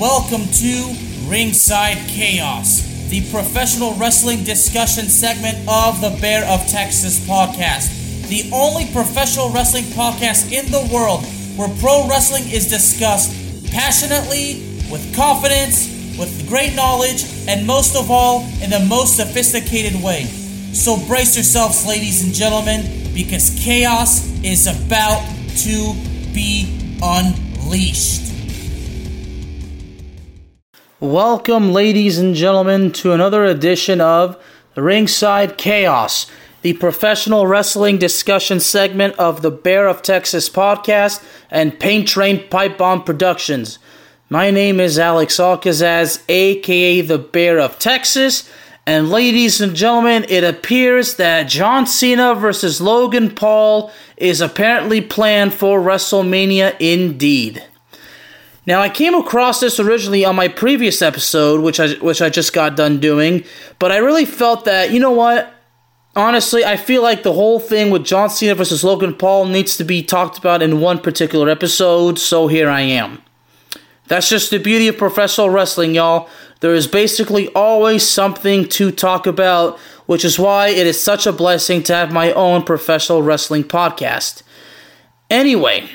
Welcome to Ringside Chaos, the professional wrestling discussion segment of the Bear of Texas podcast. The only professional wrestling podcast in the world where pro wrestling is discussed passionately, with confidence, with great knowledge, and most of all, in the most sophisticated way. So brace yourselves, ladies and gentlemen, because chaos is about to be unleashed. Welcome, ladies and gentlemen, to another edition of Ringside Chaos, the professional wrestling discussion segment of the Bear of Texas podcast and Paint Train Pipe Bomb Productions. My name is Alex Alcazaz, aka the Bear of Texas, and ladies and gentlemen, it appears that John Cena versus Logan Paul is apparently planned for WrestleMania indeed. Now I came across this originally on my previous episode, which I which I just got done doing, but I really felt that you know what. Honestly, I feel like the whole thing with John Cena versus Logan Paul needs to be talked about in one particular episode, so here I am. That's just the beauty of professional wrestling, y'all. There is basically always something to talk about, which is why it is such a blessing to have my own professional wrestling podcast. Anyway,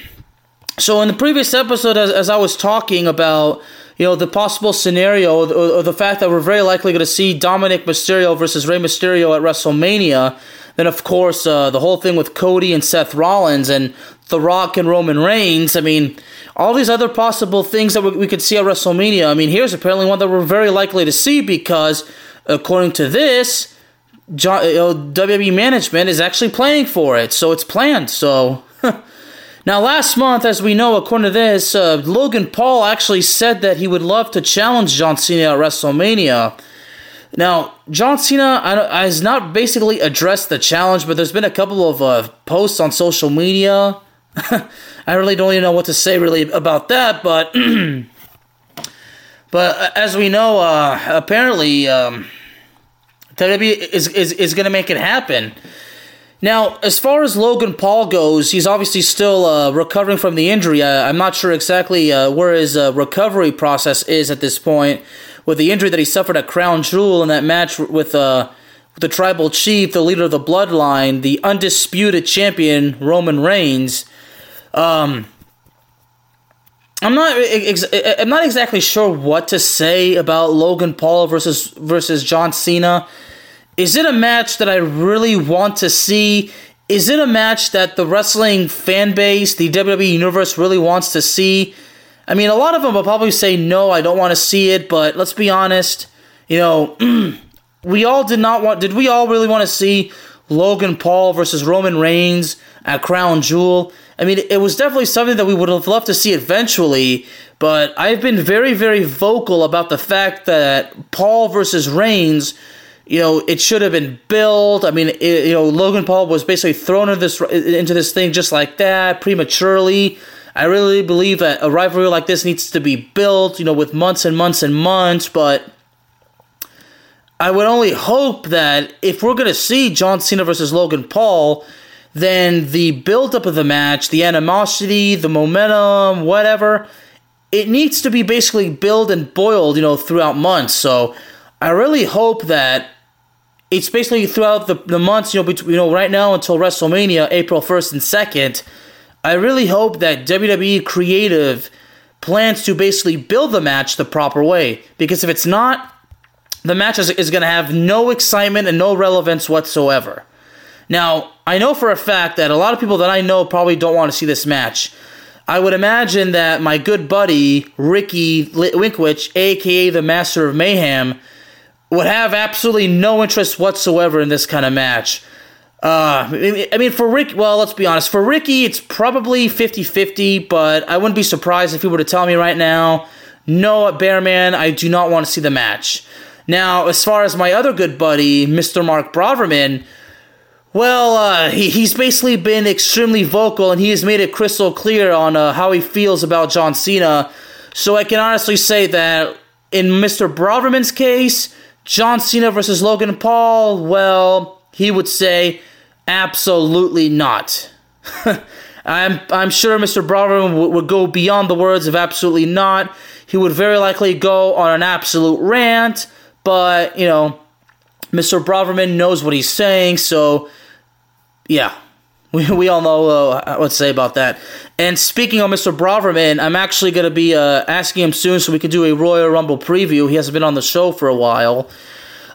so in the previous episode, as, as I was talking about, you know, the possible scenario or, or the fact that we're very likely going to see Dominik Mysterio versus Rey Mysterio at WrestleMania, then of course uh, the whole thing with Cody and Seth Rollins and The Rock and Roman Reigns. I mean, all these other possible things that we, we could see at WrestleMania. I mean, here's apparently one that we're very likely to see because, according to this, John, you know, WWE management is actually planning for it. So it's planned. So. Now, last month, as we know, according to this, uh, Logan Paul actually said that he would love to challenge John Cena at WrestleMania. Now, John Cena has not basically addressed the challenge, but there's been a couple of uh, posts on social media. I really don't even know what to say really about that, but but uh, as we know, uh, apparently um, WWE is is, is going to make it happen. Now, as far as Logan Paul goes, he's obviously still uh, recovering from the injury. Uh, I'm not sure exactly uh, where his uh, recovery process is at this point with the injury that he suffered at Crown Jewel in that match with uh, the tribal chief, the leader of the bloodline, the undisputed champion, Roman Reigns. Um, I'm not. Ex- I'm not exactly sure what to say about Logan Paul versus versus John Cena. Is it a match that I really want to see? Is it a match that the wrestling fan base, the WWE universe, really wants to see? I mean, a lot of them will probably say no, I don't want to see it. But let's be honest. You know, we all did not want. Did we all really want to see Logan Paul versus Roman Reigns at Crown Jewel? I mean, it was definitely something that we would have loved to see eventually, but I've been very, very vocal about the fact that Paul versus Reigns you know, it should have been built. I mean, it, you know, Logan Paul was basically thrown into this into this thing just like that prematurely. I really believe that a rivalry like this needs to be built, you know, with months and months and months. But I would only hope that if we're going to see John Cena versus Logan Paul, then the build-up of the match, the animosity, the momentum, whatever, it needs to be basically built and boiled, you know, throughout months. So I really hope that it's basically throughout the, the months, you know, between, you know, right now until WrestleMania, April 1st and 2nd, I really hope that WWE Creative plans to basically build the match the proper way. Because if it's not, the match is, is going to have no excitement and no relevance whatsoever. Now, I know for a fact that a lot of people that I know probably don't want to see this match. I would imagine that my good buddy, Ricky Winkwich, aka the Master of Mayhem, would have absolutely no interest whatsoever in this kind of match. Uh, I mean, for Rick, well, let's be honest. For Ricky, it's probably 50 50, but I wouldn't be surprised if he were to tell me right now, no, Bearman, I do not want to see the match. Now, as far as my other good buddy, Mr. Mark Braverman, well, uh, he, he's basically been extremely vocal and he has made it crystal clear on uh, how he feels about John Cena. So I can honestly say that in Mr. Braverman's case, John Cena versus Logan Paul, well, he would say absolutely not. I'm I'm sure Mr. Braverman would, would go beyond the words of absolutely not. He would very likely go on an absolute rant, but you know, Mr. Braverman knows what he's saying, so yeah, we, we all know uh, what to say about that. And speaking of Mr. Braverman, I'm actually going to be uh, asking him soon so we can do a Royal Rumble preview. He hasn't been on the show for a while.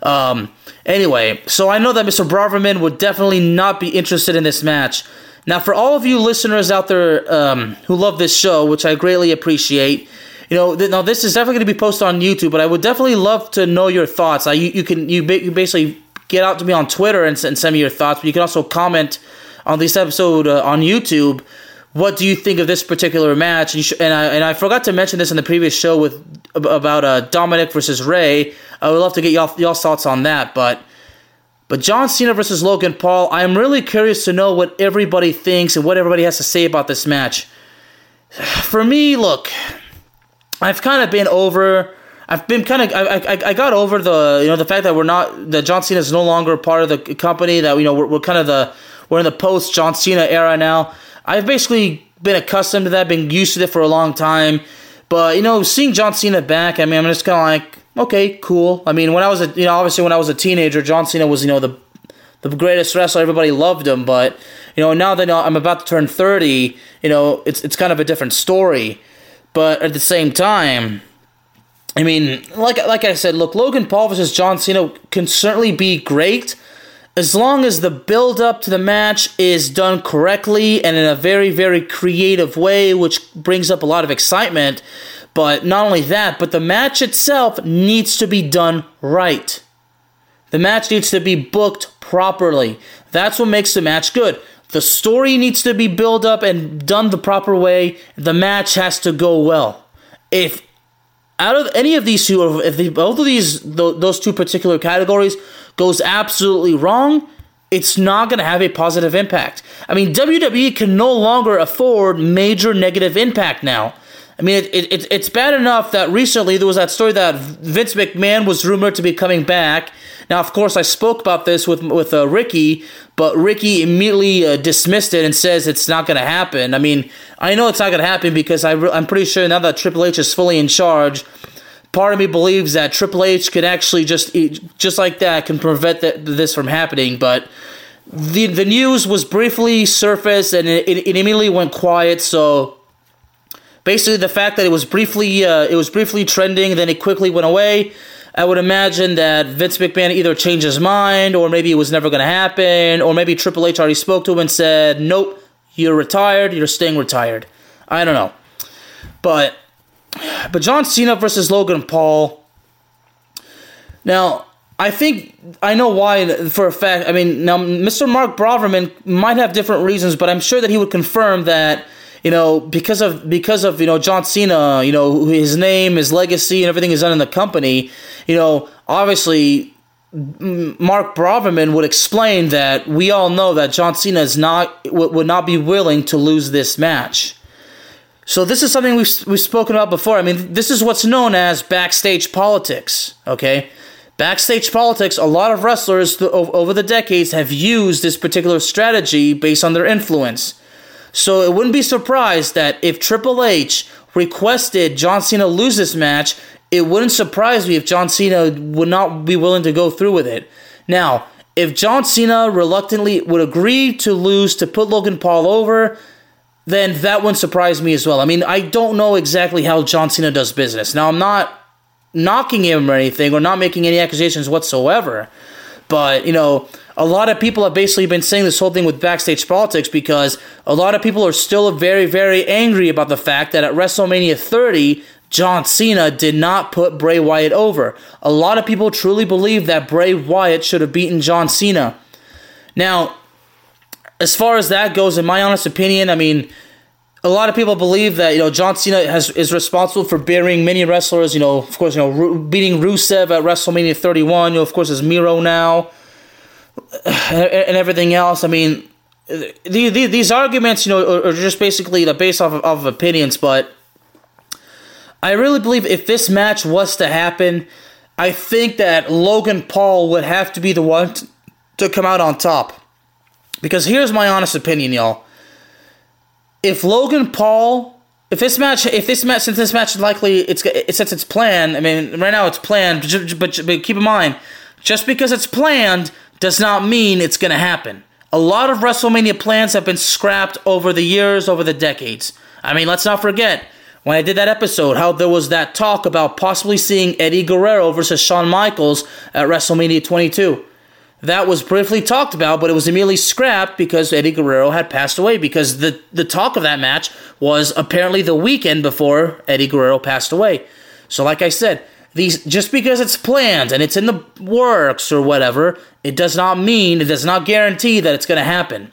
Um, anyway, so I know that Mr. Braverman would definitely not be interested in this match. Now, for all of you listeners out there um, who love this show, which I greatly appreciate, you know, th- now this is definitely going to be posted on YouTube, but I would definitely love to know your thoughts. I, you, you can you, ba- you basically get out to me on Twitter and, and send me your thoughts, but you can also comment on this episode uh, on YouTube. What do you think of this particular match? And, sh- and, I and I forgot to mention this in the previous show with about uh, Dominik versus Rey. I would love to get y'all y'all's thoughts on that. But but John Cena versus Logan Paul. I'm really curious to know what everybody thinks and what everybody has to say about this match. For me, look, I've kind of been over. I've been kind of I, I, I got over the you know the fact that we're not that John Cena is no longer part of the company that you know we're, we're kind of the we're in the post John Cena era now. I've basically been accustomed to that, been used to it for a long time. But you know, seeing John Cena back, I mean, I'm just kind of like, okay, cool. I mean, when I was a, you know, obviously when I was a teenager, John Cena was, you know, the the greatest wrestler. Everybody loved him. But you know, now that I'm about to turn 30, you know, it's it's kind of a different story. But at the same time, I mean, like like I said, look, Logan Paul versus John Cena can certainly be great as long as the build up to the match is done correctly and in a very very creative way which brings up a lot of excitement. But not only that but the match itself needs to be done right. The match needs to be booked properly. That's what makes the match good. The story needs to be built up and done the proper way. The match has to go well. If out of any of these two if both of these those two particular categories goes absolutely wrong, it's not going to have a positive impact. I mean, WWE can no longer afford major negative impact now. I mean, it, it, it's bad enough that recently there was that story that Vince McMahon was rumored to be coming back. Now, of course, I spoke about this with with uh, Ricky, but Ricky immediately uh, dismissed it and says it's not going to happen. I mean, I know it's not going to happen because I re- I'm pretty sure now that Triple H is fully in charge, part of me believes that Triple H could actually just just like that can prevent the, this from happening. But the the news was briefly surfaced and it, it, immediately went quiet. So basically, the fact that it was briefly uh, it was briefly trending, then it quickly went away. I would imagine that Vince McMahon either changed his mind, or maybe it was never going to happen, or maybe Triple H already spoke to him and said, "Nope, you're retired. You're staying retired." I don't know, but but John Cena versus Logan Paul. Now, I think I know why for a fact. I mean, now Mr. Mark Braverman might have different reasons, but I'm sure that he would confirm that you know because of because of you know John Cena, you know his name, his legacy, and everything is done in the company. You know, obviously. Mark Braverman would explain that we all know that John Cena is not would not be willing to lose this match. So this is something we've we've spoken about before. I mean, this is what's known as backstage politics. Okay, backstage politics. A lot of wrestlers over the decades have used this particular strategy based on their influence. So it wouldn't be surprised that if Triple H requested John Cena lose this match, it wouldn't surprise me if John Cena would not be willing to go through with it. Now, if John Cena reluctantly would agree to lose to put Logan Paul over, then that one surprised me as well. I mean, I don't know exactly how John Cena does business. Now, I'm not knocking him or anything or not making any accusations whatsoever. But, you know, a lot of people have basically been saying this whole thing with backstage politics because a lot of people are still very, very angry about the fact that at WrestleMania 30, John Cena did not put Bray Wyatt over. A lot of people truly believe that Bray Wyatt should have beaten John Cena. Now, as far as that goes, in my honest opinion, I mean, a lot of people believe that you know John Cena has is responsible for burying many wrestlers. You know, of course, you know beating Rusev at WrestleMania 31. You know, of course, is Miro now, and, everything else. I mean, the, the, these arguments, you know, are, just basically based off of, of opinions. But I really believe if this match was to happen, I think that Logan Paul would have to be the one to come out on top. Because here's my honest opinion, y'all. if Logan Paul, if this match, if this match, since this match is likely, it's since it's planned. I mean, right now it's planned, but, but keep in mind, just because it's planned does not mean it's going to happen. A lot of WrestleMania plans have been scrapped over the years, over the decades. I mean, let's not forget when I did that episode how there was that talk about possibly seeing Eddie Guerrero versus Shawn Michaels at WrestleMania 22 that was briefly talked about, but it was immediately scrapped because Eddie Guerrero had passed away. Because the, the talk of that match was apparently the weekend before Eddie Guerrero passed away. So, like I said, these just because it's planned and it's in the works or whatever, it does not mean, it does not guarantee that it's going to happen.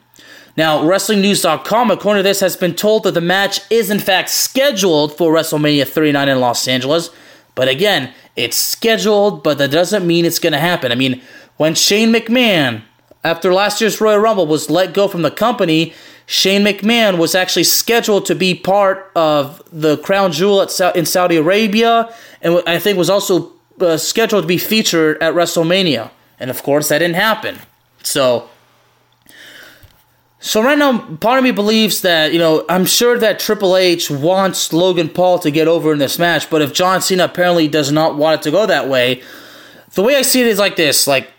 Now, WrestlingNews.com, according to this, has been told that the match is in fact scheduled for WrestleMania 39 in Los Angeles. But again, it's scheduled, but that doesn't mean it's going to happen. I mean, when Shane McMahon, after last year's Royal Rumble, was let go from the company, Shane McMahon was actually scheduled to be part of the crown jewel in Saudi Arabia, and I think was also uh, scheduled to be featured at WrestleMania. And of course, that didn't happen. So, so right now, part of me believes that you know I'm sure that Triple H wants Logan Paul to get over in this match, but if John Cena apparently does not want it to go that way, the way I see it is like this: like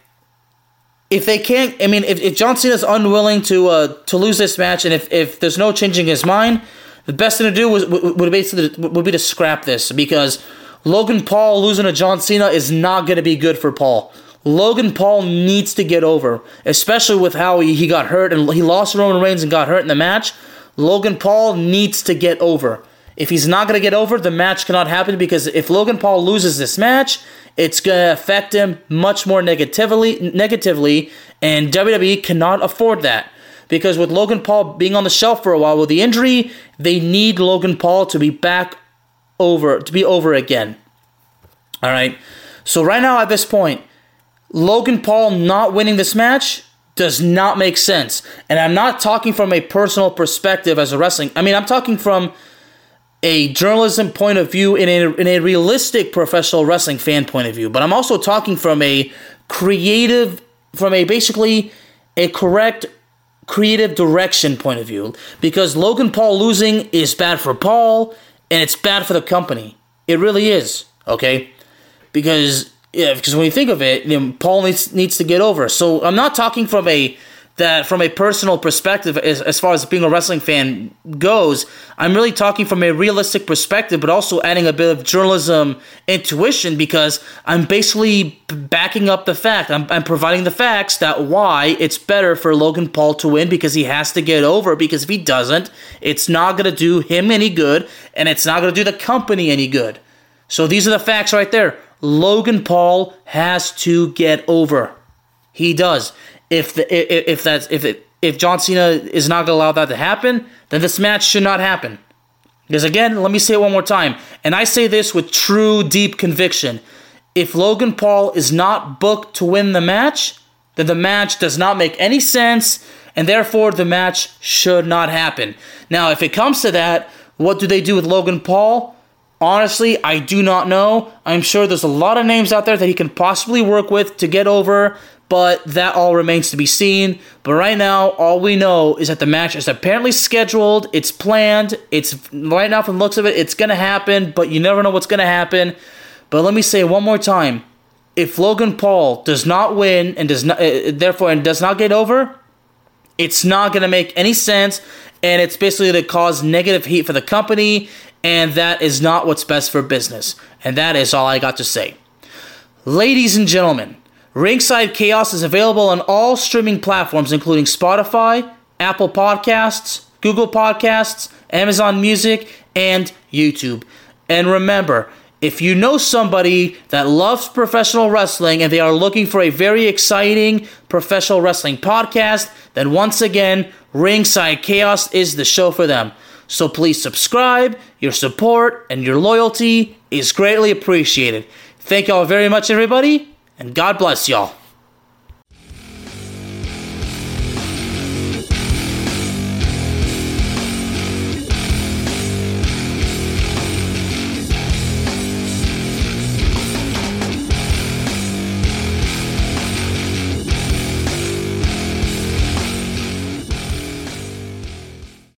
if they can't, I mean, if, if John Cena is unwilling to uh, to lose this match, and if, if there's no changing his mind, the best thing to do was would basically would be to scrap this because Logan Paul losing to John Cena is not going to be good for Paul. Logan Paul needs to get over, especially with how he, he got hurt and he lost Roman Reigns and got hurt in the match. Logan Paul needs to get over. If he's not going to get over, the match cannot happen because if Logan Paul loses this match, it's going to affect him much more negatively, negatively, and WWE cannot afford that. Because with Logan Paul being on the shelf for a while with the injury, they need Logan Paul to be back over, to be over again. All right. So right now at this point, Logan Paul not winning this match does not make sense. And I'm not talking from a personal perspective as a wrestling. I mean, I'm talking from a journalism point of view in a, in a realistic professional wrestling fan point of view, but I'm also talking from a creative, from a basically a correct creative direction point of view because Logan Paul losing is bad for Paul and it's bad for the company. It really is, okay? Because yeah, because when you think of it, you know, Paul needs needs to get over. So I'm not talking from a that from a personal perspective, as, as far as being a wrestling fan goes, I'm really talking from a realistic perspective, but also adding a bit of journalism intuition because I'm basically backing up the fact. I'm, I'm providing the facts that why it's better for Logan Paul to win because he has to get over. Because if he doesn't, it's not going to do him any good and it's not going to do the company any good. So these are the facts right there. Logan Paul has to get over. He does if the if, that's if it if John Cena is not going to allow that to happen, then this match should not happen. Because again, let me say it one more time, and I say this with true deep conviction. If Logan Paul is not booked to win the match, then the match does not make any sense, and therefore the match should not happen. Now, if it comes to that, what do they do with Logan Paul? Honestly, I do not know. I'm sure there's a lot of names out there that he can possibly work with to get over, but that all remains to be seen. But right now, all we know is that the match is apparently scheduled, it's planned, it's right now from the looks of it, it's gonna happen, but you never know what's gonna happen. But let me say one more time. If Logan Paul does not win and does not uh, therefore and does not get over, it's not gonna make any sense and it's basically to cause negative heat for the company and that is not what's best for business. And that is all I got to say. Ladies and gentlemen, Ringside Chaos is available on all streaming platforms, including Spotify, Apple Podcasts, Google Podcasts, Amazon Music, and YouTube. And remember, if you know somebody that loves professional wrestling and they are looking for a very exciting professional wrestling podcast, then once again, Ringside Chaos is the show for them. So please subscribe. Your support and your loyalty is greatly appreciated. Thank y'all very much, everybody and God bless y'all.